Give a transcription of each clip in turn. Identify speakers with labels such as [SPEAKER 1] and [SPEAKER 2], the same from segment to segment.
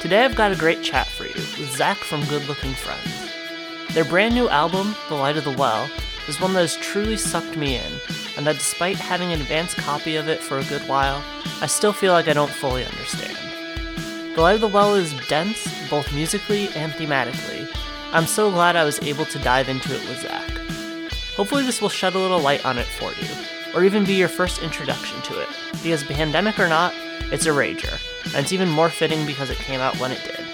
[SPEAKER 1] Today I've got a great chat for you with Zach from Good Looking Friends. Their brand new album, The Light of the Well, is one that has truly sucked me in, and that despite having an advanced copy of it for a good while, I still feel like I don't fully understand. The Light of the Well is dense, both musically and thematically. I'm so glad I was able to dive into it with Zach. Hopefully, this will shed a little light on it for you, or even be your first introduction to it, because pandemic or not, it's a rager, and it's even more fitting because it came out when it did.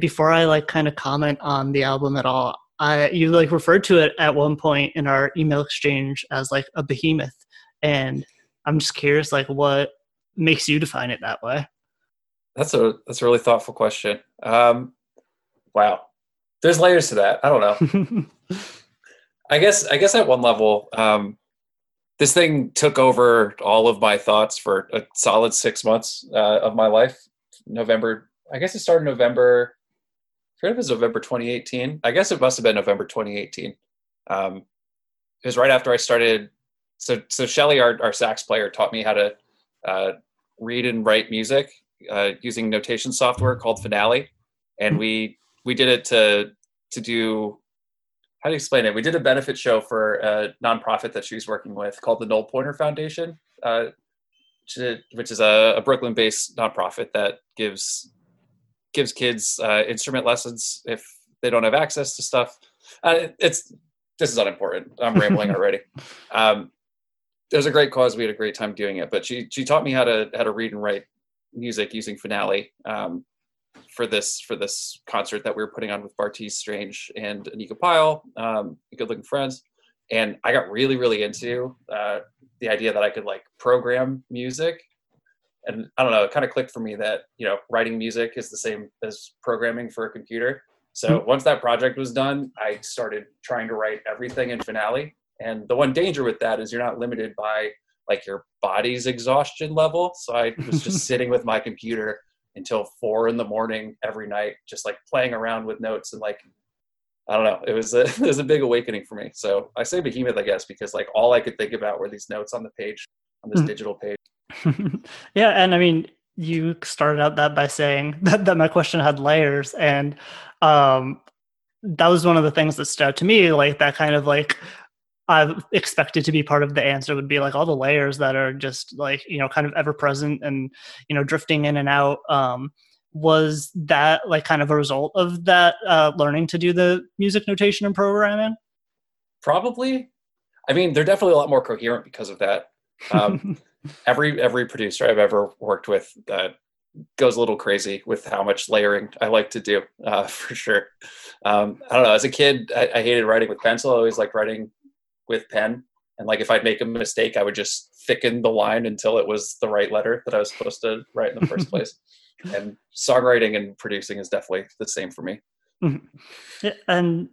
[SPEAKER 1] Before I like kind of comment on the album at all, I you like referred to it at one point in our email exchange as like a behemoth, and I'm just curious, like what makes you define it that way?
[SPEAKER 2] That's a that's a really thoughtful question. Um, wow, there's layers to that. I don't know. I guess I guess at one level, um, this thing took over all of my thoughts for a solid six months uh, of my life. November, I guess it started November I forget if it was November 2018. I guess it must have been November 2018. Um, it was right after I started. So, so Shelley, our, our sax player, taught me how to uh, read and write music uh, using notation software called Finale, and we we did it to to do how do you explain it? We did a benefit show for a nonprofit that she was working with called the Null Pointer Foundation, uh, which is a, a Brooklyn-based nonprofit that gives gives kids uh, instrument lessons if they don't have access to stuff. Uh, it's this is unimportant. I'm rambling already. Um, it was a great cause. We had a great time doing it. But she she taught me how to how to read and write music using Finale um, for this for this concert that we were putting on with Bartees Strange and Anika Pyle, um, Good Looking Friends. And I got really really into uh, the idea that I could like program music and I don't know, it kind of clicked for me that you know writing music is the same as programming for a computer. So mm-hmm. once that project was done, I started trying to write everything in Finale. And the one danger with that is you're not limited by like your body's exhaustion level. So I was just sitting with my computer until four in the morning every night, just like playing around with notes and like I don't know. It was a it was a big awakening for me. So I say behemoth, I guess, because like all I could think about were these notes on the page, on this mm-hmm. digital page.
[SPEAKER 1] yeah, and I mean, you started out that by saying that, that my question had layers, and um, that was one of the things that stood out to me. Like that kind of like I've expected to be part of the answer would be like all the layers that are just like you know kind of ever present and you know drifting in and out. Um, was that like kind of a result of that uh, learning to do the music notation and programming?
[SPEAKER 2] Probably. I mean, they're definitely a lot more coherent because of that. Um, every every producer I've ever worked with uh, goes a little crazy with how much layering I like to do uh, for sure. Um, I don't know. As a kid, I, I, hated writing with pencil. I always liked writing with pen. And like if I'd make a mistake, I would just thicken the line until it was the right letter that I was supposed to write in the first place. and songwriting and producing is definitely the same for me.
[SPEAKER 1] Mm-hmm. And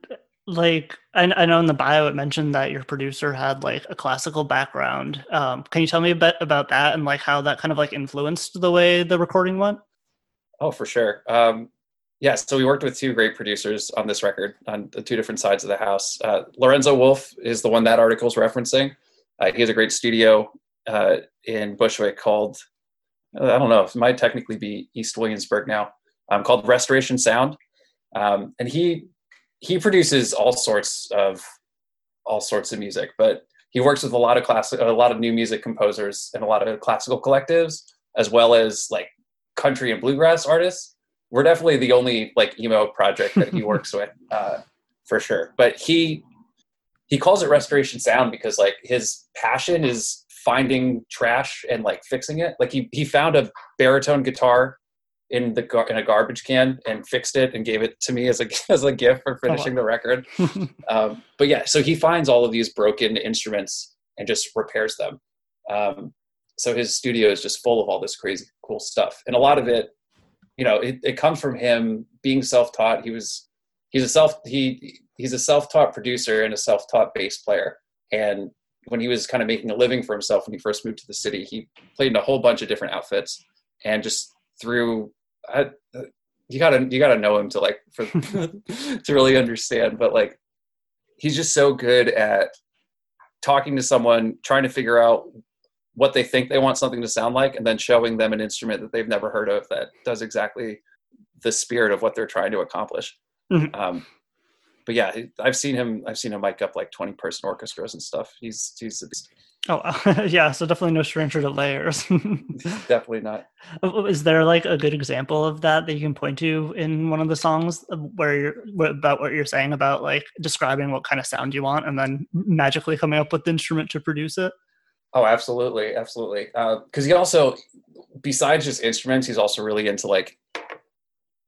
[SPEAKER 1] like I, I, know in the bio it mentioned that your producer had like a classical background. Um, can you tell me a bit about that and like how that kind of like influenced the way the recording went?
[SPEAKER 2] Oh for sure. Um, yeah so we worked with two great producers on this record on the two different sides of the house. Uh, lorenzo wolff is the one that article is referencing. Uh, he has a great studio uh, in bushwick called i don't know it might technically be east williamsburg now um, called restoration sound. Um, and he he produces all sorts of all sorts of music, but he works with a lot of classic, a lot of new music composers and a lot of classical collectives, as well as like country and bluegrass artists. We're definitely the only like emo project that he works with, uh, for sure. But he he calls it restoration sound because like his passion is finding trash and like fixing it. Like he he found a baritone guitar in the gar- in a garbage can and fixed it and gave it to me as a as a gift for finishing oh, wow. the record. um, but yeah, so he finds all of these broken instruments and just repairs them. Um, so his studio is just full of all this crazy cool stuff, and a lot of it, you know, it, it comes from him being self-taught. He was he's a self he he's a self-taught producer and a self-taught bass player, and when he was kind of making a living for himself when he first moved to the city, he played in a whole bunch of different outfits and just through I, you gotta you gotta know him to like for to really understand but like he's just so good at talking to someone trying to figure out what they think they want something to sound like and then showing them an instrument that they've never heard of that does exactly the spirit of what they're trying to accomplish. Mm-hmm. um, but yeah i've seen him i've seen him mic up like 20 person orchestras and stuff. He's he's
[SPEAKER 1] Oh yeah, so definitely no stranger to layers.
[SPEAKER 2] definitely not.
[SPEAKER 1] Uh, is there like a good example of that that you can point to in one of the songs where you're about what you're saying about like describing what kind of sound you want and then magically coming up with the instrument to produce it?
[SPEAKER 2] Oh, absolutely, absolutely. Because uh, he also, besides just instruments, he's also really into like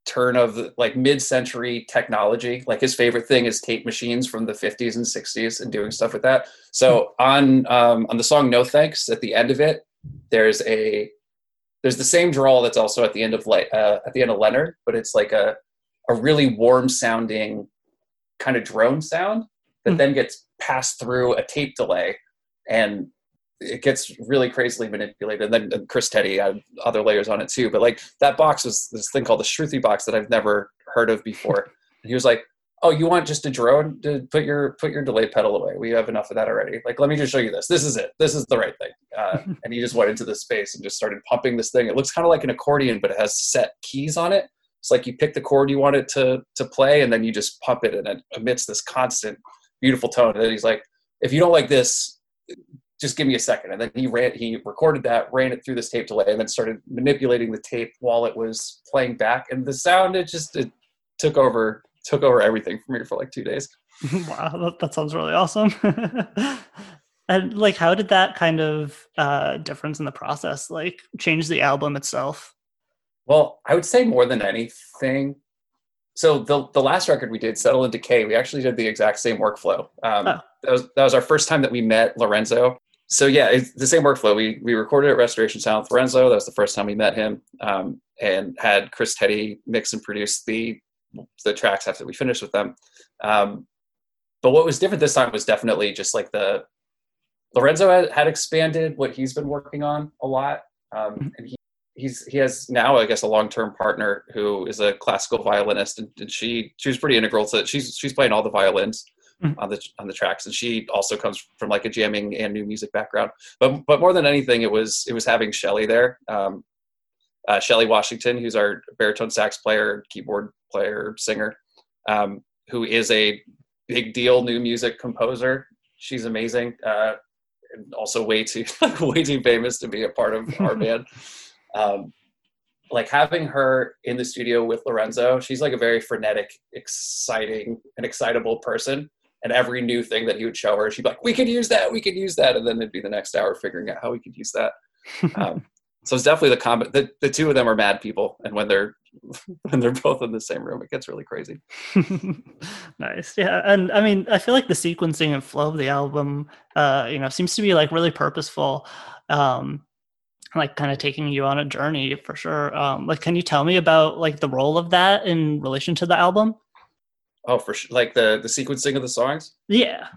[SPEAKER 2] turn of the, like mid-century technology. Like his favorite thing is tape machines from the 50s and 60s and doing stuff with that. So on um, on the song no thanks at the end of it there's a there's the same drawl that's also at the end of like uh, at the end of leonard but it's like a a really warm sounding kind of drone sound that mm-hmm. then gets passed through a tape delay. And it gets really crazily manipulated. And then Chris Teti had other layers on it too. But like that box was this thing called the Shruti box that I've never heard of before. and he was like, "Oh, you want just a drone to put your put your delay pedal away? We have enough of that already. Like, let me just show you this. This is it. This is the right thing." Uh, and he just went into the space and just started pumping this thing. It looks kind of like an accordion, but it has set keys on it. It's like you pick the chord you want it to to play, and then you just pump it, and it emits this constant, beautiful tone. And then he's like, "If you don't like this." Just give me a second. And then he ran, he recorded that, ran it through this tape delay, and then started manipulating the tape while it was playing back. And the sound, it just it took over, took over everything for me for like two days.
[SPEAKER 1] wow, that, sounds really awesome. and like, how did that kind of uh, difference in the process like change the album itself?
[SPEAKER 2] Well, I would say more than anything. So the the last record we did, Settle in Decay, we actually did the exact same workflow. Um, oh. that was that was our first time that we met Lorenzo so yeah, it's the same workflow. We we recorded at Restoration Sound with Lorenzo. That was the first time we met him, um, and had Chris Teti mix and produce the the tracks after we finished with them. Um, but what was different this time was definitely just like the Lorenzo had, had expanded what he's been working on a lot, um, mm-hmm. and he he's he has now I guess a long term partner who is a classical violinist, and, and she she was pretty integral to it. She's she's playing all the violins mm-hmm. on the on the tracks, and she also comes from like a jamming and new music background. But but more than anything, it was it was having Shelley there. Um, uh, Shelley Washington, who's our baritone sax player, keyboard player, singer, um, who is a big deal new music composer. She's amazing. Uh, and also way too way too famous to be a part of our band. Um, like having her in the studio with Lorenzo, she's like a very frenetic, exciting, and excitable person and every new thing that he would show her, she'd be like, "We could use that. We could use that," and then it'd be the next hour figuring out how we could use that. Um, so it's definitely the combat. The, the two of them are mad people, and when they're when they're both in the same room, it gets really crazy.
[SPEAKER 1] nice, yeah, and I mean, I feel like the sequencing and flow of the album, uh, you know, seems to be like really purposeful. Um, like kind of taking you on a journey for sure. Um, like, can you tell me about like the role of that in relation to the album?
[SPEAKER 2] Oh, for sure. Like the the sequencing of the songs.
[SPEAKER 1] Yeah,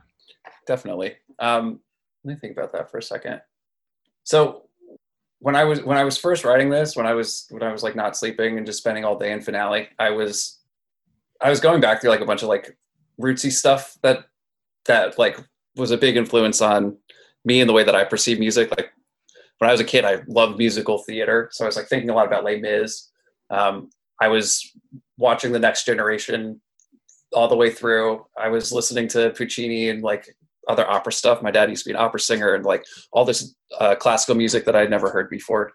[SPEAKER 2] definitely. Um, let me think about that for a second. So when I was when I was first writing this, when I was when I was like not sleeping and just spending all day in finale, I was I was going back through like a bunch of like rootsy stuff that that like was a big influence on me and the way that I perceive music. Like when I was a kid, I loved musical theater, so I was like thinking a lot about Les Mis. Um, I was watching the Next Generation all the way through. I was listening to Puccini and like other opera stuff. My dad used to be an opera singer and like all this uh, classical music that I'd never heard before.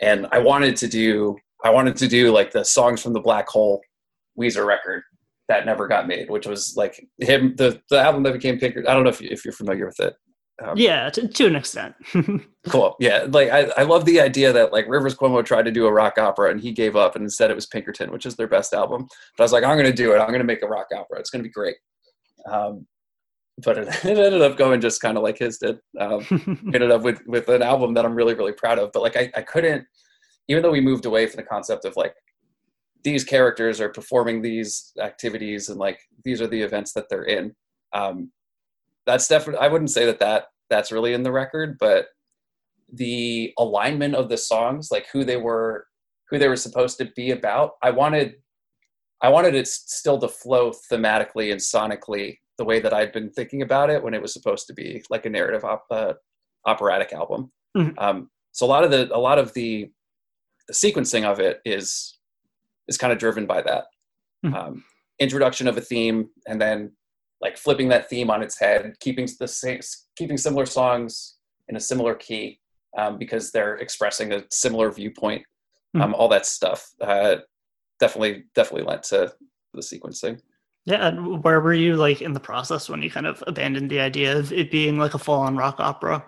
[SPEAKER 2] And I wanted to do I wanted to do like the songs from the Black Hole Weezer record that never got made, which was like him the the album that became Pinkerton. I don't know if if you're familiar with it.
[SPEAKER 3] Um, yeah, to, to an extent.
[SPEAKER 2] cool. Yeah, like I, I love the idea that like Rivers Cuomo tried to do a rock opera and he gave up, and instead it was Pinkerton, which is their best album. But I was like, I'm going to do it. I'm going to make a rock opera. It's going to be great. Um, but it, it, ended up going just kind of like his did. Um, ended up with with an album that I'm really really proud of. But like I, I couldn't, even though we moved away from the concept of like these characters are performing these activities and like these are the events that they're in. Um, that's definitely i wouldn't say that that that's really in the record but the alignment of the songs like who they were who they were supposed to be about i wanted i wanted it still to flow thematically and sonically the way that i'd been thinking about it when it was supposed to be like a narrative op- uh, operatic album mm-hmm. um, so a lot of the a lot of the the sequencing of it is is kind of driven by that mm-hmm. um, introduction of a theme and then like flipping that theme on its head, keeping the same, keeping similar songs in a similar key um, because they're expressing a similar viewpoint. Mm-hmm. Um, all that stuff uh, definitely definitely lent to the sequencing.
[SPEAKER 3] Yeah, and where were you like in the process when you kind of abandoned the idea of it being like a full-on rock opera?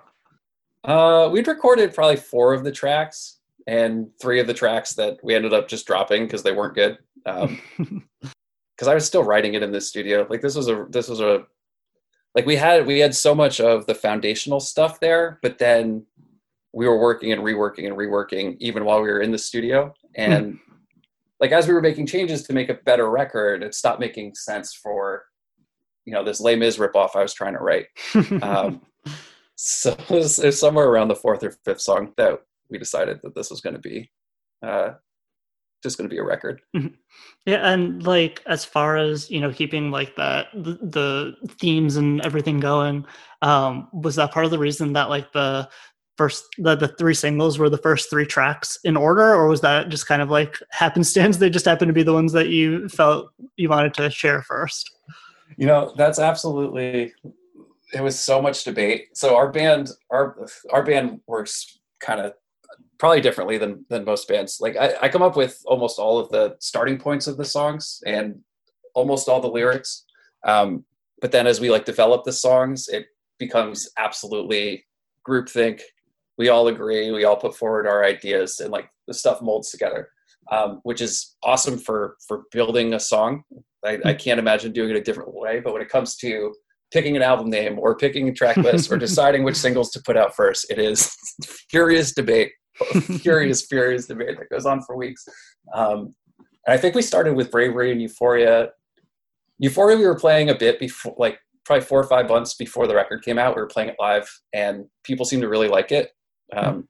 [SPEAKER 2] Uh, we'd recorded probably four of the tracks, and three of the tracks that we ended up just dropping because they weren't good. Um, because I was still writing it in the studio. Like this was a this was a like we had we had so much of the foundational stuff there, but then we were working and reworking and reworking even while we were in the studio. And mm. like as we were making changes to make a better record, it stopped making sense for you know this Les Mis ripoff I was trying to write. um, so it was, it was, somewhere around the fourth or fifth song that we decided that this was going to be uh, just going to be a record.
[SPEAKER 3] Mm-hmm. Yeah, and like as far as you know, keeping like that the, the themes and everything going, um, was that part of the reason that like the first the, the three singles were the first three tracks in order, or was that just kind of like happenstance? They just happened to be the ones that you felt you wanted to share first.
[SPEAKER 2] You know, that's absolutely. It was so much debate. So our band, our our band works kind of probably differently than than most bands. Like I, I come up with almost all of the starting points of the songs and almost all the lyrics. Um, but then as we like develop the songs, it becomes absolutely groupthink. We all agree. We all put forward our ideas, and like the stuff molds together, um, which is awesome for for building a song. I, I can't imagine doing it a different way. But when it comes to picking an album name or picking a track list or deciding which singles to put out first, it is furious debate furious, furious debate that goes on for weeks. Um, and I think we started with Bravery and Euphoria. Euphoria, we were playing a bit before, like probably four or five months before the record came out. We were playing it live, and people seemed to really like it. Um,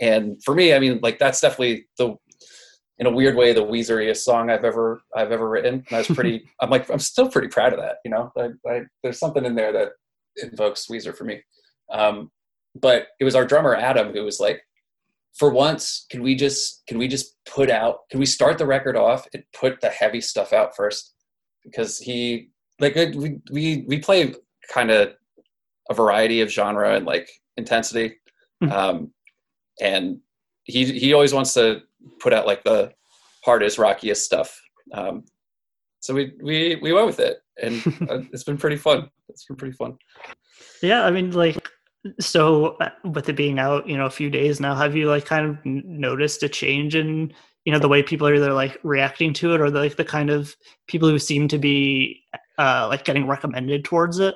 [SPEAKER 2] and for me, I mean, like that's definitely the, in a weird way, the Weezeriest song I've ever I've ever written. And I was pretty. I'm like, I'm still pretty proud of that. You know, I, I, there's something in there that invokes Weezer for me. Um, but it was our drummer Adam who was like, for once can we just can we just put out can we start the record off and put the heavy stuff out first? Because he like we we we play kind of a variety of genre and like intensity. Mm-hmm. um and he he always wants to put out like the hardest rockiest stuff. Um so we we we went with it. And uh, it's been pretty fun. It's been pretty fun.
[SPEAKER 3] Yeah i mean like so uh, with it being out you know a few days now have you like kind of noticed a change in you know the way people are either like reacting to it or the, like the kind of people who seem to be uh like getting recommended towards it?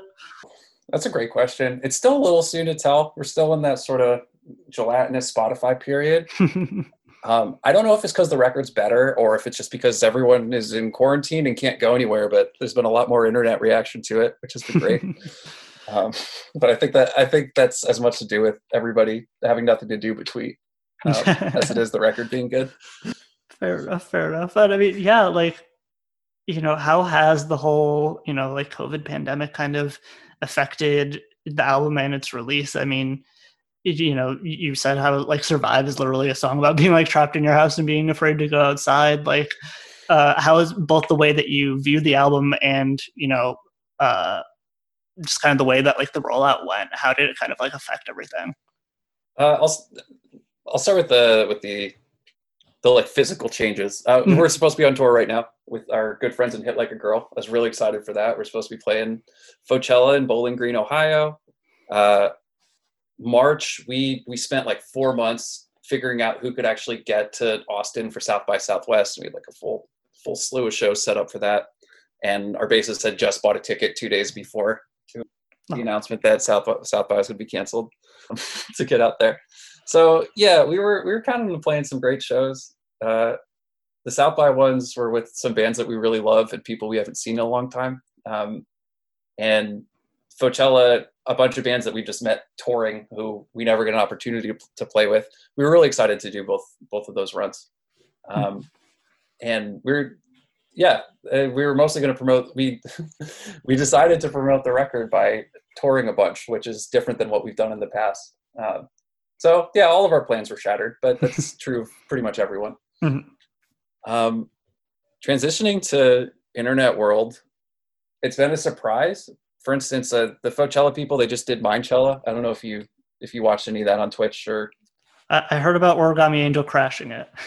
[SPEAKER 2] That's a great question. It's still a little soon to tell. We're still in that sort of gelatinous spotify period. Um, i don't know if it's because the record's better or if it's just because everyone is in quarantine and can't go anywhere but there's been a lot more internet reaction to it which has been great Um, but I think that I think that's as much to do with everybody having nothing to do but tweet um, as it is the record being good.
[SPEAKER 3] Fair enough. Fair enough. But I mean, yeah, like you know, how has the whole you know like COVID pandemic kind of affected the album and its release? I mean. You know, you said how like "Survive" is literally a song about being like trapped in your house and being afraid to go outside. Like, uh, how is both the way that you view the album and you know uh, just kind of the way that like the rollout went? How did it kind of like affect everything?
[SPEAKER 2] Uh, I'll I'll start with the with the the like physical changes. Uh,
[SPEAKER 3] Mhm.
[SPEAKER 2] We're supposed to be on tour right now with our good friends in Hit Like a Girl. I was really excited for that. We're supposed to be playing Fochella in Bowling Green, Ohio. Uh, March, we we spent like four months figuring out who could actually get to Austin for South by Southwest. We had like a full full slew of shows set up for that, and our bassist had just bought a ticket two days before to the
[SPEAKER 3] Oh.
[SPEAKER 2] announcement that South South by to be canceled to get out there. So yeah, we were we were kind of playing some great shows. Uh, the South by ones were with some bands that we really love and people we haven't seen in a long time. Um, and Fochella, a bunch of bands that we just met touring who we never get an opportunity to, to play with. We were really excited to do both both of those runs. Um, and we're yeah, uh, we were mostly going to promote. We we decided to promote the record by touring a bunch, which is different than what we've done in the past. Um, so yeah, all of our plans were shattered, but that's true of pretty much everyone.
[SPEAKER 3] Mhm.
[SPEAKER 2] Um, transitioning to internet world, it's been a surprise. For instance, uh, the Fochella people they just did Mindchella. I don't know if you if you watched any of that on Twitch or
[SPEAKER 3] I, heard about Origami Angel crashing it.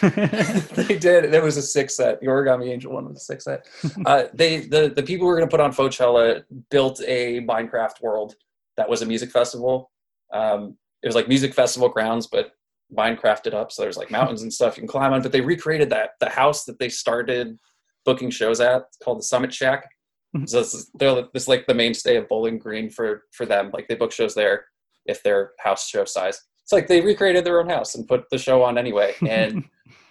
[SPEAKER 2] they did. There was a six set. The Origami Angel one was a six set. Uh, they the the people who were going to put on Fochella built a Minecraft world that was a music festival. Um, it was like music festival grounds, but Minecrafted up. So there's like mountains and stuff you can climb on. But they recreated that the house that they started booking shows at called the Summit Shack.
[SPEAKER 3] Mhm.
[SPEAKER 2] So this is, they're this is like the mainstay of Bowling Green for for them. Like they book shows there if they're house show size. It's like they recreated their own house and put the show on anyway. And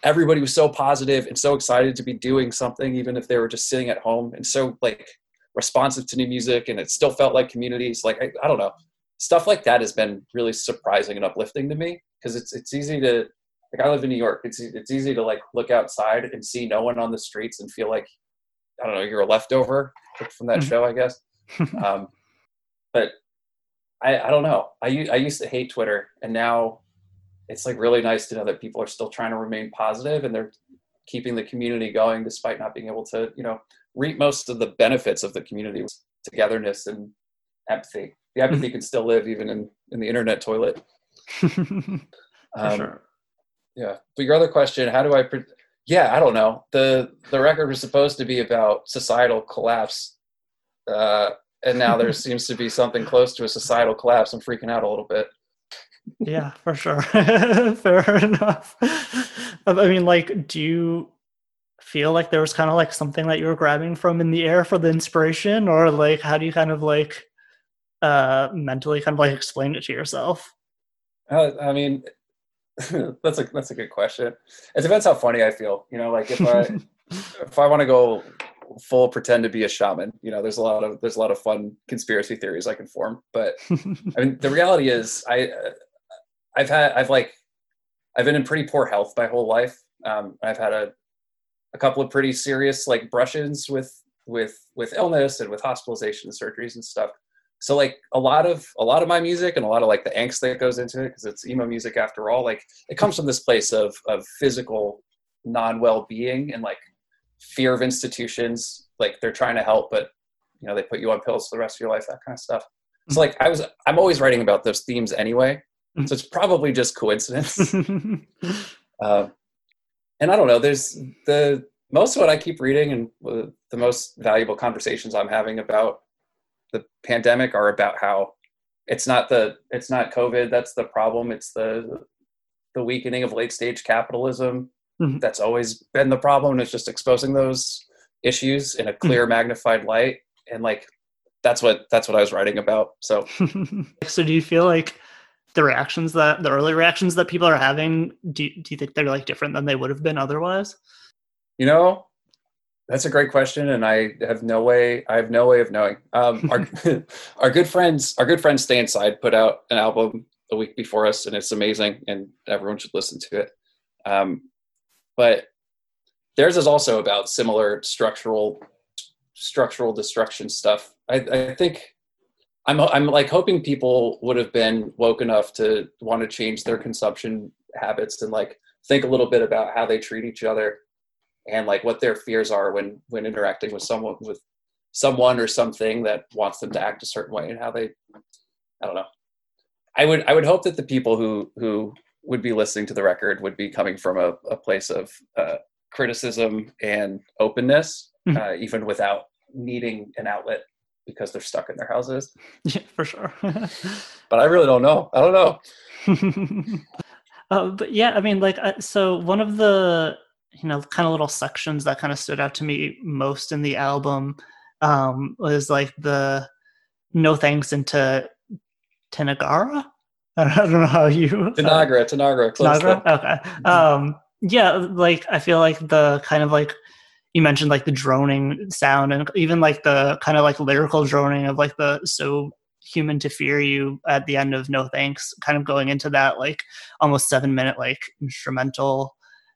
[SPEAKER 2] everybody was so positive and so excited to be doing something, even if they were just sitting at home and so like responsive to new music. And it still felt like communities. Like I, I don't know, stuff like that has been really surprising and uplifting to me because it's it's easy to like I live in New York. It's it's easy to like look outside and see no one on the streets and feel like I don't know you're a leftover from that
[SPEAKER 3] Mhm.
[SPEAKER 2] show, I guess. um, but I, I don't know. I, I used to hate Twitter, and now it's like really nice to know that people are still trying to remain positive and they're keeping the community going despite not being able to, you know, reap most of the benefits of the community togetherness and empathy. The empathy can still live even in, in the internet toilet. Um,
[SPEAKER 3] sure.
[SPEAKER 2] Yeah. But your other question, how do I? Pre- yeah, I don't know. the The record was supposed to be about societal collapse, uh, and now there seems to be something close to a societal collapse. I'm freaking out a little bit.
[SPEAKER 3] Yeah, for sure. Fair enough. I mean, like, do you feel like there was kind of like something that you were grabbing from in the air for the inspiration, or like, how do you kind of like uh mentally kind of like explain it to yourself?
[SPEAKER 2] Uh, I mean, that's a that's a good question. It depends how funny I feel. You know, like if I if I want to go full pretend to be a shaman, you know, there's a lot of there's a lot of fun conspiracy theories I can form. But I mean, the reality is, I uh, I've had I've like I've been in pretty poor health my whole life. Um, I've had a a couple of pretty serious like brush-ins with with with illness and with hospitalization and surgeries and stuff. So like a lot of a lot of my music and a lot of like the angst that goes into it because it's emo music after all. Like it comes from this place of of physical non-well-being and like fear of institutions. Like they're trying to help, but you know they put you on pills for the rest of your life. That kind of stuff. So like I was I'm always writing about those themes anyway. So it's probably just coincidence. Uh, and I don't know. There's the most of what I keep reading and the most valuable conversations I'm having about the pandemic are about how it's not the it's not COVID that's the problem. It's the the weakening of late stage capitalism
[SPEAKER 3] Mhm.
[SPEAKER 2] that's always been the problem. And it's just exposing those issues in a clear, magnified light. And like that's what that's what I was writing about. So
[SPEAKER 3] so do you feel like the reactions that the early reactions that people are having do, do you think they're like different than they would have been otherwise
[SPEAKER 2] You know, that's a great question, and I have no way. I have no way of knowing. Um, our our good friends, our good friends, Stay Inside, put out an album a week before us, and it's amazing, and everyone should listen to it. Um, but theirs is also about similar structural structural destruction stuff. I, I think I'm I'm like hoping people would have been woke enough to want to change their consumption habits and like think a little bit about how they treat each other and like what their fears are when when interacting with someone with someone or something that wants them to act a certain way and how they I don't know. I would I would hope that the people who who would be listening to the record would be coming from a, a place of uh, criticism and openness,
[SPEAKER 3] Mhm.
[SPEAKER 2] uh, even without needing an outlet because they're stuck in their houses.
[SPEAKER 3] Yeah, for sure.
[SPEAKER 2] But I really don't know. I don't know.
[SPEAKER 3] uh, but yeah, I mean, like, uh, so one of the you know kind of little sections that kind of stood out to me most in the album um, was like the no thanks into Tenagara. I don't, I don't know how you
[SPEAKER 2] Tanagra, Tanagra, close
[SPEAKER 3] Nagra? Okay. Um, yeah, like I feel like the kind of like you mentioned like the droning sound and even like the kind of like lyrical droning of like the so human to fear you at the end of no thanks kind of going into that like almost seven minute like instrumental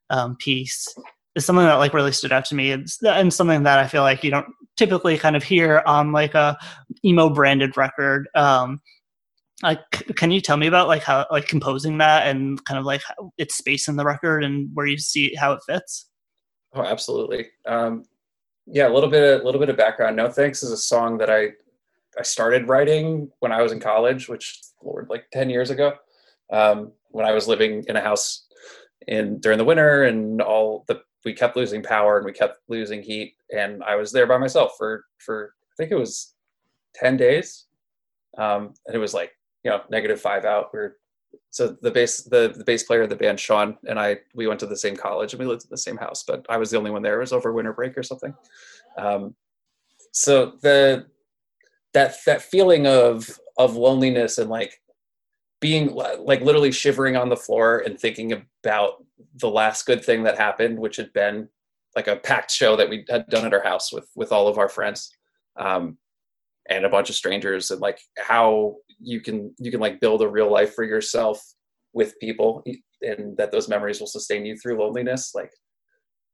[SPEAKER 3] um, piece is something that like really stood out to me it's, and something that i feel like you don't typically kind of hear on like a emo branded record um, like can you tell me about like how like composing that and kind of like how its space in the record and where you see how it fits
[SPEAKER 2] Oh, absolutely. Um, yeah, a little bit, a little bit of background. No thanks is a song that I I started writing when I was in college, which Lord, like ten years ago. Um, when I was living in a house in during the winter, and all the we kept losing power and we kept losing heat, and I was there by myself for for I think it was ten days, um, and it was like you know negative five out. We are so the bass the, the bass player of the band sean and i we went to the same college and we lived in the same house but i was the only one there. It was over winter break or something. Um, so the that that feeling of of loneliness and like being like literally shivering on the floor and thinking about the last good thing that happened which had been like a packed show that we had done at our house with with all of our friends. Um, and a bunch of strangers and like how you can you can like build a real life for yourself with people and that those memories will sustain you through loneliness like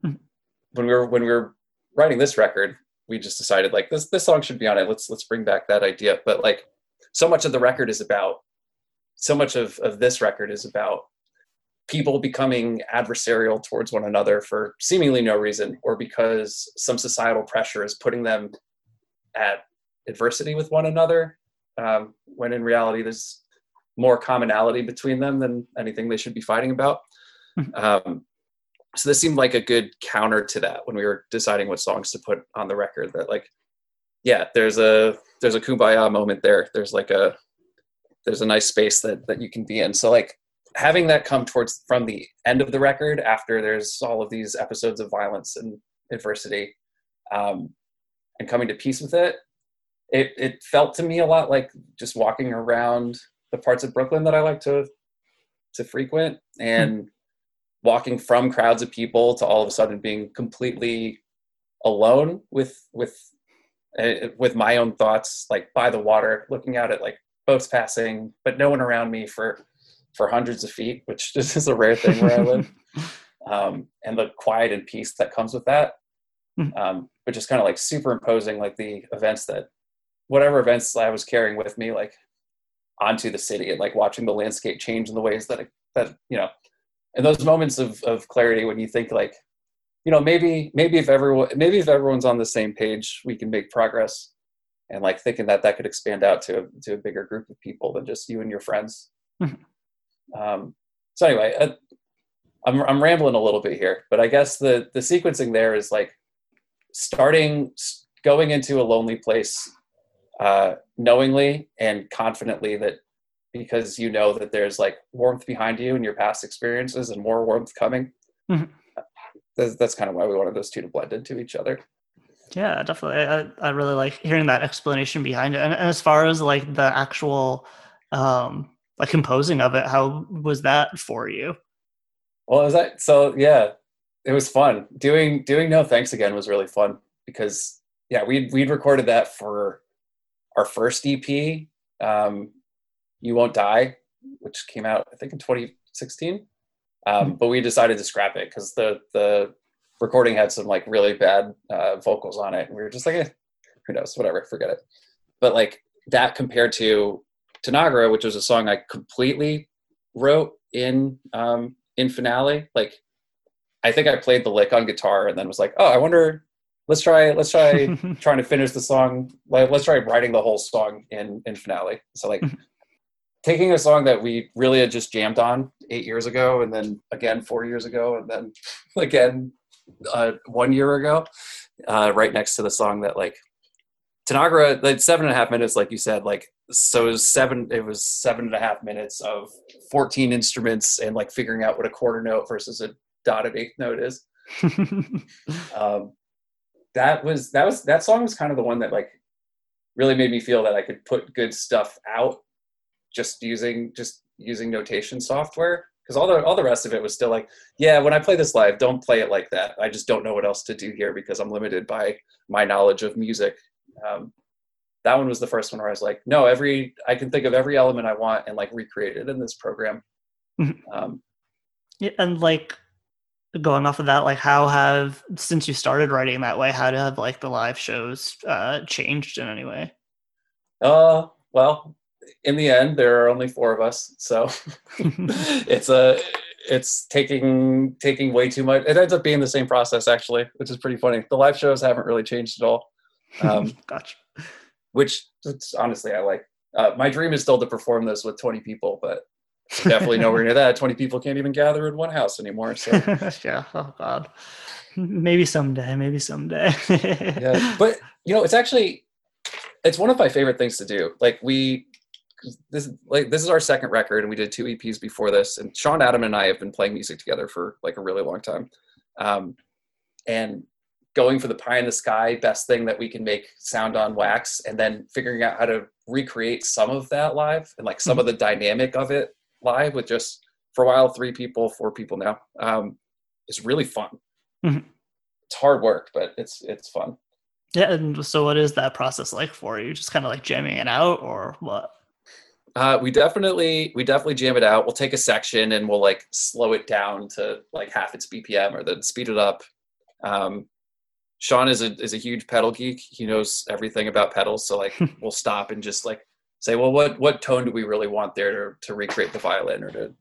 [SPEAKER 3] Mhm.
[SPEAKER 2] when we were when we were writing this record we just decided like this this song should be on it let's let's bring back that idea but like so much of the record is about so much of of this record is about people becoming adversarial towards one another for seemingly no reason or because some societal pressure is putting them at adversity with one another um, when in reality there's more commonality between them than anything they should be fighting about. Um, so this seemed like a good counter to that when we were deciding what songs to put on the record that like yeah there's a there's a kumbaya moment there. There's like a there's a nice space that that you can be in. So like having that come towards from the end of the record after there's all of these episodes of violence and adversity um, and coming to peace with it it it felt to me a lot like just walking around the parts of Brooklyn that I like to to frequent and walking from crowds of people to all of a sudden being completely alone with with uh, with my own thoughts like by the water looking out at like boats passing but no one around me for for hundreds of feet which is a rare thing where I live um, and the quiet and peace that comes with that
[SPEAKER 3] Mhm.
[SPEAKER 2] um, but just kind of like superimposing like the events that whatever events I was carrying with me, like onto the city and like watching the landscape change in the ways that it, that you know, in those moments of of clarity when you think like, you know, maybe maybe if everyone maybe if everyone's on the same page, we can make progress, and like thinking that that could expand out to to a bigger group of people than just you and your friends.
[SPEAKER 3] Mhm.
[SPEAKER 2] Um, so anyway, uh, I'm I'm rambling a little bit here, but I guess the the sequencing there is like starting going into a lonely place uh, knowingly and confidently that because you know that there's like warmth behind you and your past experiences and more warmth coming.
[SPEAKER 3] Mhm.
[SPEAKER 2] That's, that's kind of why we wanted those two to blend into each other.
[SPEAKER 3] Yeah, definitely. I, I really like hearing that explanation behind it. And, and as far as like the actual um like composing of it, how was that for you?
[SPEAKER 2] Well, is that so? Yeah, it was fun doing doing no thanks again was really fun because yeah we'd we'd recorded that for our first EP, um, you won't die, which came out I think in 2016. Um, but we decided to scrap it because the the recording had some like really bad uh, vocals on it, and we were just like, eh, who knows, whatever, forget it. But like that compared to Tanagra, which was a song I completely wrote in um, in finale, like I think I played the lick on guitar and then was like, oh, I wonder let's try let's try trying to finish the song. Like, let's try writing the whole song in in finale. So like taking a song that we really had just jammed on eight years ago, and then again four years ago, and then again uh, one year ago, uh, right next to the song that like Tanagra, like seven and a half minutes, like you said, like so it was seven. It was seven and a half minutes of fourteen instruments and like figuring out what a quarter note versus a dotted eighth note is. um, that was that was that song was kind of the one that like really made me feel that I could put good stuff out just using just using notation software. Because all the all the rest of it was still like yeah when i play this live don't play it like that. I just don't know what else to do here because i'm limited by my knowledge of music. Um, that one was the first one where i was like no every i can think of every element i want and like recreate it in this program.
[SPEAKER 3] Mhm.
[SPEAKER 2] um,
[SPEAKER 3] Yeah, and like going off of that, like how have since you started writing that way, how have like the live shows uh changed in any way?
[SPEAKER 2] uh well in the end there are only four of us so it's a it's taking taking way too much it ends up being the same process actually which is pretty funny the live shows haven't really changed at all um,
[SPEAKER 3] gotcha.
[SPEAKER 2] which honestly I like. Uh, my dream is still to perform this with 20 people, but definitely nowhere near that. 20 people can't even gather in one house anymore. So
[SPEAKER 3] yeah. Oh God. Maybe someday. Maybe someday.
[SPEAKER 2] yeah, but you know, it's actually it's one of my favorite things to do. Like we this like this is our second record, and we did two EPs before this. And Sean Adam and I have been playing music together for like a really long time. Um, and going for the pie in the sky best thing that we can make sound on wax and then figuring out how to recreate some of that live and like some of the dynamic of it live with just for a while three people four people now um is really fun
[SPEAKER 3] Mhm.
[SPEAKER 2] it's hard work but it's it's fun
[SPEAKER 3] yeah. And so, what is that process like for you? Just kind of like jamming it out, or what?
[SPEAKER 2] uh we definitely we definitely jam it out we'll take a section and we'll like slow it down to like half its bpm or then speed it up um sean is a is a huge pedal geek he knows everything about pedals so like we'll stop and just like say well what what tone do we really want there to, to recreate the violin or to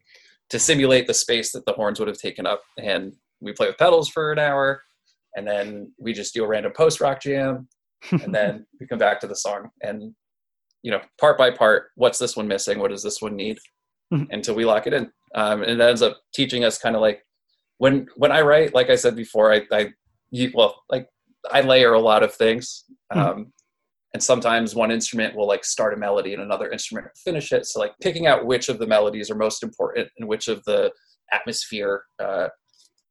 [SPEAKER 2] to simulate the space that the horns would have taken up? And we play with pedals for an hour and then we just do a random post rock jam and then we come back to the song. And you know part by part what's this one missing? What does this one need? Until we lock it in. Um, and it ends up teaching us kind of like when when i write like i said before i i you, well like i layer a lot of things.
[SPEAKER 3] Mhm.
[SPEAKER 2] um, and sometimes one instrument will like start a melody and another instrument will finish it so like picking out which of the melodies are most important and which of the atmosphere uh,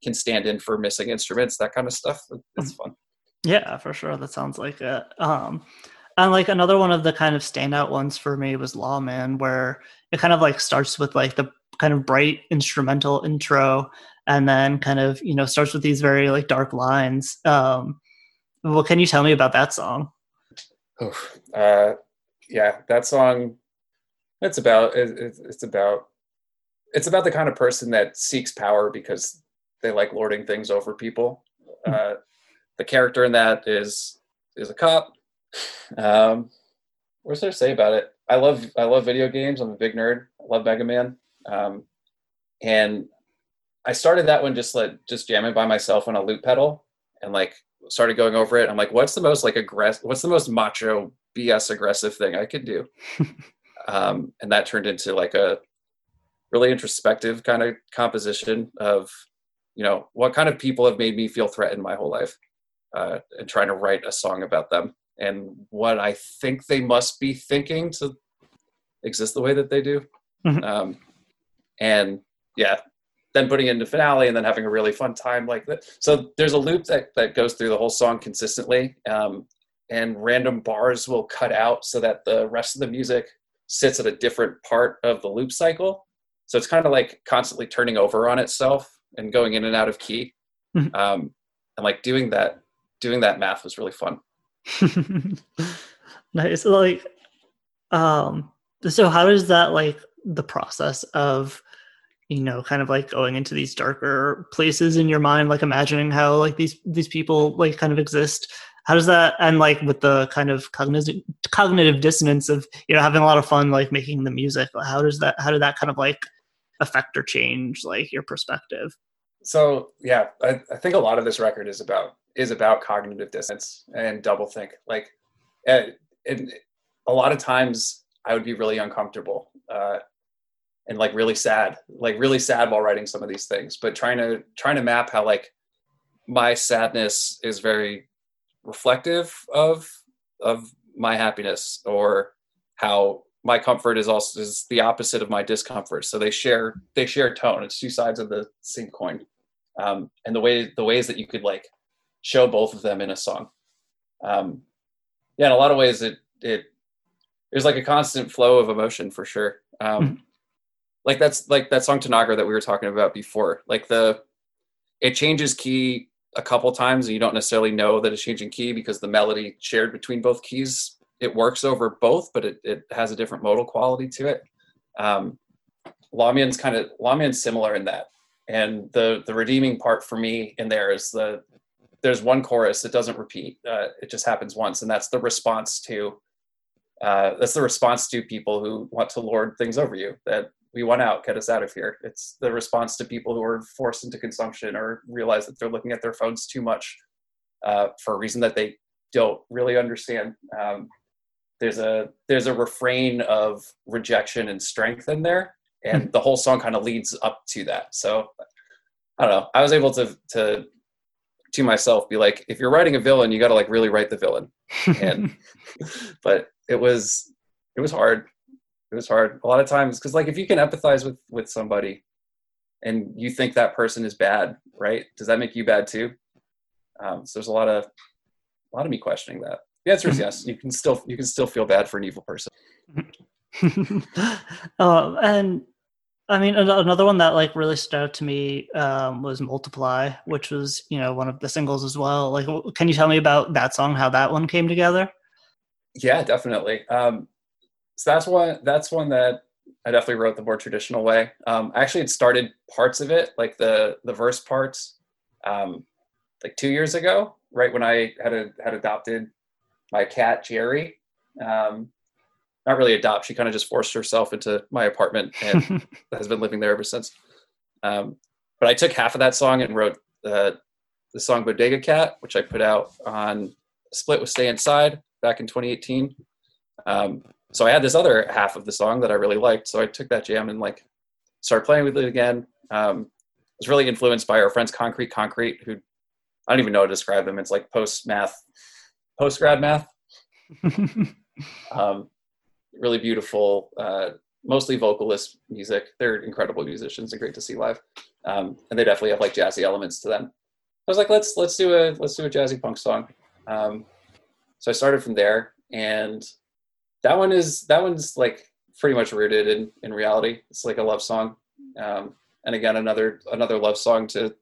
[SPEAKER 2] can stand in for missing instruments that kind of stuff it's fun
[SPEAKER 3] Yeah, for sure. That sounds like it. Um, and like another one of the kind of standout ones for me was Lawman, where it kind of like starts with like the kind of bright instrumental intro, and then kind of you know starts with these very like dark lines. Um, what can you tell me about that song?
[SPEAKER 2] Oof. Uh, yeah, that song. It's about it, it's it's about it's about the kind of person that seeks power because they like lording things over people. Uh, the character in that is is a cop. Um, what's there to say about it? I love I love video games. I'm a big nerd. I love Mega Man. Um, and I started that one just like just jamming by myself on a loop pedal and like started going over it. I'm like, what's the most like aggressive? What's the most macho BS aggressive thing I could do? um, and that turned into like a really introspective kind of composition of, you know, what kind of people have made me feel threatened my whole life, uh, and trying to write a song about them and what I think they must be thinking to exist the way that they do.
[SPEAKER 3] Mhm.
[SPEAKER 2] Um, and yeah, then putting it into finale and then having a really fun time like that. So there's a loop that, that goes through the whole song consistently. Um, and random bars will cut out so that the rest of the music sits at a different part of the loop cycle. So it's kind of like constantly turning over on itself and going in and out of key.
[SPEAKER 3] Mhm.
[SPEAKER 2] Um, and like doing that, doing that math was really fun.
[SPEAKER 3] nice. Like, um, so how is that like the process of, you know, kind of like going into these darker places in your mind, like imagining how like these these people like kind of exist? How does that and like with the kind of cognitive cognitive dissonance of you know having a lot of fun like making the music? How does that how did that kind of like affect or change like your perspective?
[SPEAKER 2] so yeah I, I think a lot of this record is about is about cognitive dissonance and double think. Like, and, and a lot of times I would be really uncomfortable uh, and like really sad, like really sad while writing some of these things. But trying to trying to map how like my sadness is very reflective of of my happiness or how my comfort is also is the opposite of my discomfort so they share they share tone it's two sides of the same coin um, and the way the ways that you could like show both of them in a song um, yeah in a lot of ways it it there's like a constant flow of emotion for sure um, mm-hmm. Like that's like that song tanagra that we were talking about before like the it changes key a couple times and you don't necessarily know that it's changing key because the melody shared between both keys it works over both, but it, it has a different modal quality to it. Um, Lamian's kind of Lamian's similar in that, and the the redeeming part for me in there is the there's one chorus that doesn't repeat. Uh, it just happens once, and that's the response to uh, that's the response to people who want to lord things over you. That we want out, get us out of here. It's the response to people who are forced into consumption or realize that they're looking at their phones too much uh, for a reason that they don't really understand. Um, there's a there's a refrain of rejection and strength in there and hmm. the whole song kind of leads up to that so i don't know i was able to to to myself be like if you're writing a villain you got to like really write the villain and but it was it was hard it was hard a lot of times because like if you can empathize with with somebody and you think that person is bad right does that make you bad too um, so there's a lot of a lot of me questioning that the answer is yes. You can still you can still feel bad for an evil person.
[SPEAKER 3] uh, and I mean, another one that like really stood out to me um, was "Multiply," which was you know one of the singles as well. Like, can you tell me about that song? How that one came together?
[SPEAKER 2] Yeah, definitely. Um, so that's one. That's one that I definitely wrote the more traditional way. Um, I actually had started parts of it, like the the verse parts, um, like two years ago, right when I had a, had adopted my cat Jerry. Um, not really adopt. She kind of just forced herself into my apartment and has been living there ever since. Um, but I took half of that song and wrote the the song Bodega Cat, which I put out on Split with Stay Inside back in 2018. Um, so I had this other half of the song that I really liked. So I took that jam and like started playing with it again. Um, I was really influenced by our friends Concrete Concrete, who I don't even know how to describe them. It's like post math post grad math. um, really beautiful, uh, mostly vocalist music. They're incredible musicians and great to see live. Um, and they definitely have like jazzy elements to them. I was like, let's let's do a let's do a jazzy punk song. Um, so I started from there, and that one is that one's like pretty much rooted in in reality. It's like a love song, um, and again another another love song to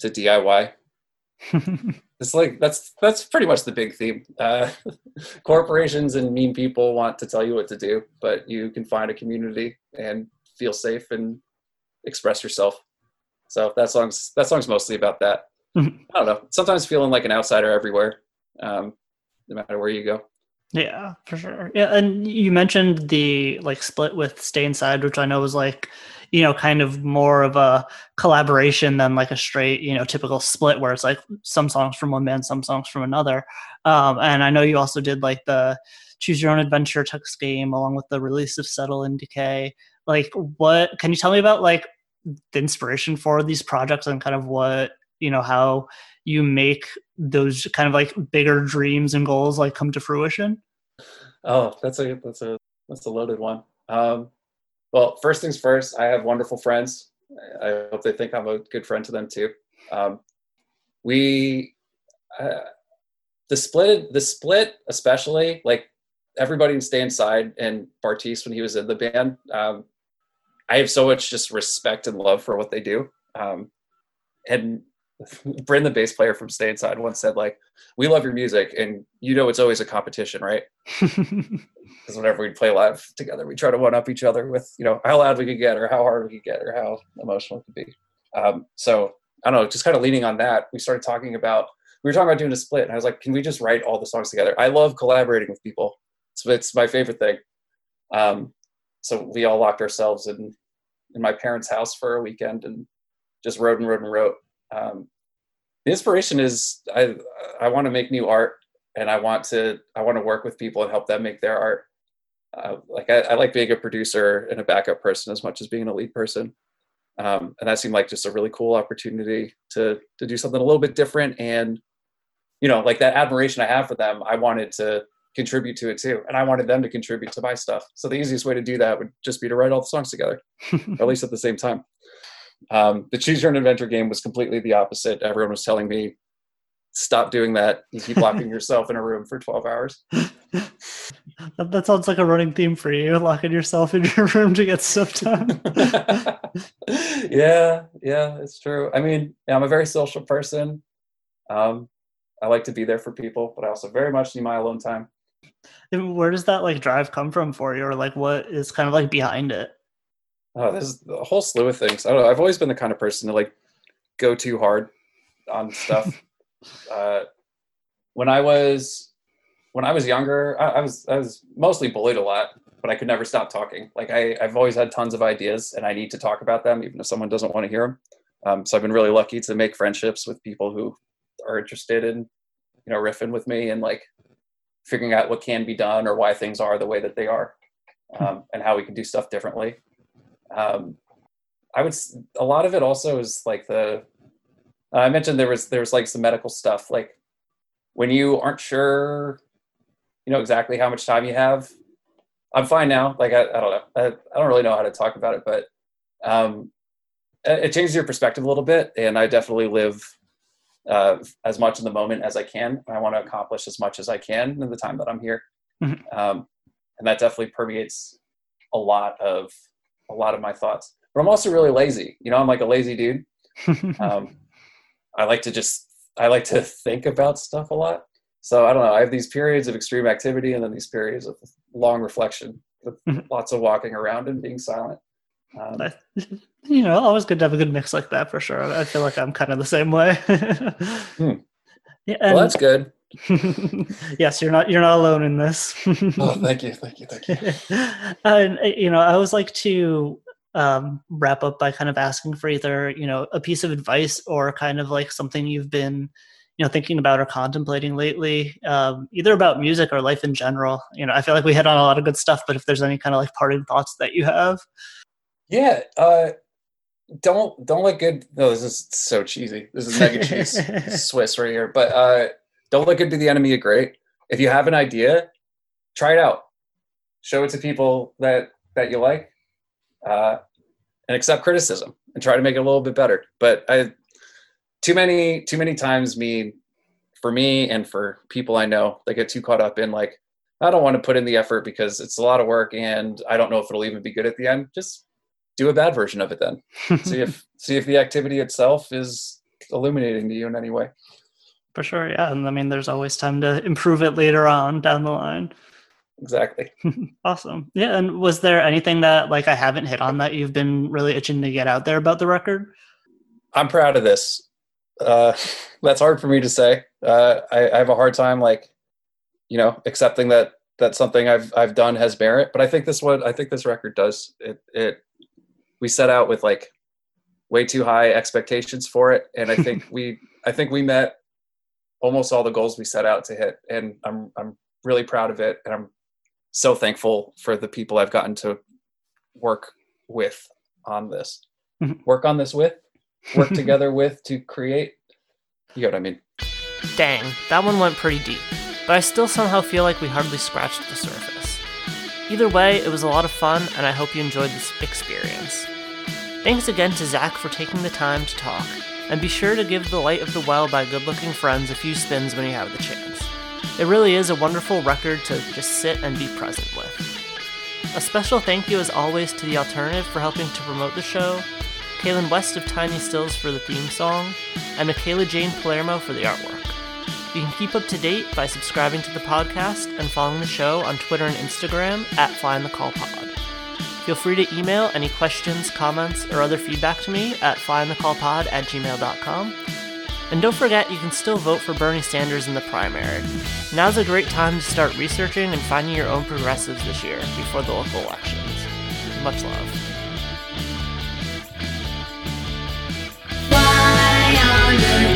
[SPEAKER 2] to DIY. it's like that's that's pretty much the big theme. Uh, corporations and mean people want to tell you what to do, but you can find a community and feel safe and express yourself. So that song's that song's mostly about that. I don't know. Sometimes feeling like an outsider everywhere, um, no matter where you go.
[SPEAKER 3] Yeah, for sure. Yeah, and you mentioned the like split with Stay Inside, which I know was like you know, kind of more of a collaboration than like a straight, you know, typical split where it's like some songs from one band, some songs from another. Um, and I know you also did like the Choose Your Own Adventure text game along with the release of Settle in Decay. Like, what can you tell me about like the inspiration for these projects and kind of what you know how you make those kind of like bigger dreams and goals like come to fruition?
[SPEAKER 2] Oh, that's a that's a that's a loaded one. Um, well, first things first, I have wonderful friends. I hope they think I'm a good friend to them too. Um, we, uh, the split, the split, especially like everybody in Stay Inside and Bartise when he was in the band. Um, I have so much just respect and love for what they do. Um, and Bryn, the bass player from Stay Inside, once said, like, we love your music and you know it's always a competition, right? Because whenever we'd play live together, we try to one up each other with, you know, how loud we could get or how hard we could get or how emotional it could be. Um, so I don't know, just kind of leaning on that, we started talking about we were talking about doing a split, and I was like, can we just write all the songs together? I love collaborating with people. So it's my favorite thing. Um, so we all locked ourselves in in my parents' house for a weekend and just wrote and wrote and wrote. Um, the inspiration is I I want to make new art and I want to I want to work with people and help them make their art. Uh, like I, I, like being a producer and a backup person as much as being a lead person. Um, and that seemed like just a really cool opportunity to to do something a little bit different and you know like that admiration I have for them. I wanted to contribute to it too, and I wanted them to contribute to my stuff. So the easiest way to do that would just be to write all the songs together, or at least at the same time. Um, the Choose Your Own Adventure game was completely the opposite. Everyone was telling me, stop doing that. You keep locking yourself in a room for 12 hours.
[SPEAKER 3] that, that, sounds like a running theme for you, locking yourself in your room to get stuff done.
[SPEAKER 2] yeah, yeah, it's true. I mean, I'm a very social person. Um, I like to be there for people, but I also very much need my alone time.
[SPEAKER 3] And where does that like drive come from for you, or like what is kind of like behind it?
[SPEAKER 2] Oh, there's a whole slew of things. I don't know. I've always been the kind of person to like go too hard on stuff. uh, when I was when I was younger, I, I, was I was mostly bullied a lot, but I could never stop talking. Like I, I've always had tons of ideas, and I need to talk about them, even if someone doesn't want to hear them. Um, so I've been really lucky to make friendships with people who are interested in, you know, riffing with me and like figuring out what can be done or why things are the way that they are, um, and how we can do stuff differently um, I would a lot of it also is like the uh, I mentioned there was there was like some medical stuff like when you aren't sure you know exactly how much time you have I'm fine now like I, I don't know I, I don't really know how to talk about it but um, it, it changes your perspective a little bit and I definitely live uh, as much in the moment as I can I want to accomplish as much as I can in the time that I'm here mm-hmm. um, and that definitely permeates a lot of a lot of my thoughts. But I'm also really lazy. You know, I'm like a lazy dude. um, I like to just I like to think about stuff a lot. So I don't know. I have these periods of extreme activity and then these periods of long reflection, with lots of walking around and being silent. Um,
[SPEAKER 3] you know, always good to have a good mix like that for sure. I feel like I'm kind of the same way.
[SPEAKER 2] hmm. Yeah, and, well, that's good.
[SPEAKER 3] yes, you're not you're not alone in this.
[SPEAKER 2] oh, thank you, thank you, thank you.
[SPEAKER 3] and you know, I always like to um, wrap up by kind of asking for either you know a piece of advice or kind of like something you've been you know thinking about or contemplating lately, um, either about music or life in general. You know, I feel like we hit on a lot of good stuff, but if there's any kind of like parting thoughts that you have,
[SPEAKER 2] yeah. Uh, don't don't let good. No, this is so cheesy. This is mega cheese Swiss right here, but. uh don't let good be the enemy of great. If you have an idea, try it out. Show it to people that that you like, uh, and accept criticism and try to make it a little bit better. But I, too many too many times mean for me and for people I know, they get too caught up in like I don't want to put in the effort because it's a lot of work and I don't know if it'll even be good at the end. Just do a bad version of it then. see if see if the activity itself is illuminating to you in any way.
[SPEAKER 3] For sure, yeah. And I mean, there's always time to improve it later on down the line.
[SPEAKER 2] Exactly.
[SPEAKER 3] awesome. Yeah. And was there anything that like I haven't hit on that you've been really itching to get out there about the record?
[SPEAKER 2] I'm proud of this. Uh, that's hard for me to say. Uh, I, I have a hard time like, you know, accepting that that something I've I've done has merit. But I think this one, I think this record does. It it we set out with like way too high expectations for it, and I think we I think we met almost all the goals we set out to hit, and I'm I'm really proud of it, and I'm so thankful for the people I've gotten to work with on this. Mm-hmm. Work on this with, work together with to create. You know what I mean?
[SPEAKER 1] Dang, that one went pretty deep, but I still somehow feel like we hardly scratched the surface. Either way, it was a lot of fun, and I hope you enjoyed this experience. Thanks again to Zach for taking the time to talk, and be sure to give The Light of the Well by Good Looking Friends a few spins when you have the chance. It really is a wonderful record to just sit and be present with. A special thank you, as always, to The Alternative for helping to promote the show, Kailynn West of Tiny Stills for the theme song, and Michaela Jane Palermo for the artwork. You can keep up to date by subscribing to the podcast and following the show on Twitter and Instagram at Fly the Call Pod. Feel free to email any questions, comments, or other feedback to me at flyinthecallpod at gmail.com. And don't forget, you can still vote for Bernie Sanders in the primary. Now's a great time to start researching and finding your own progressives this year before the local elections. Much love. Fly on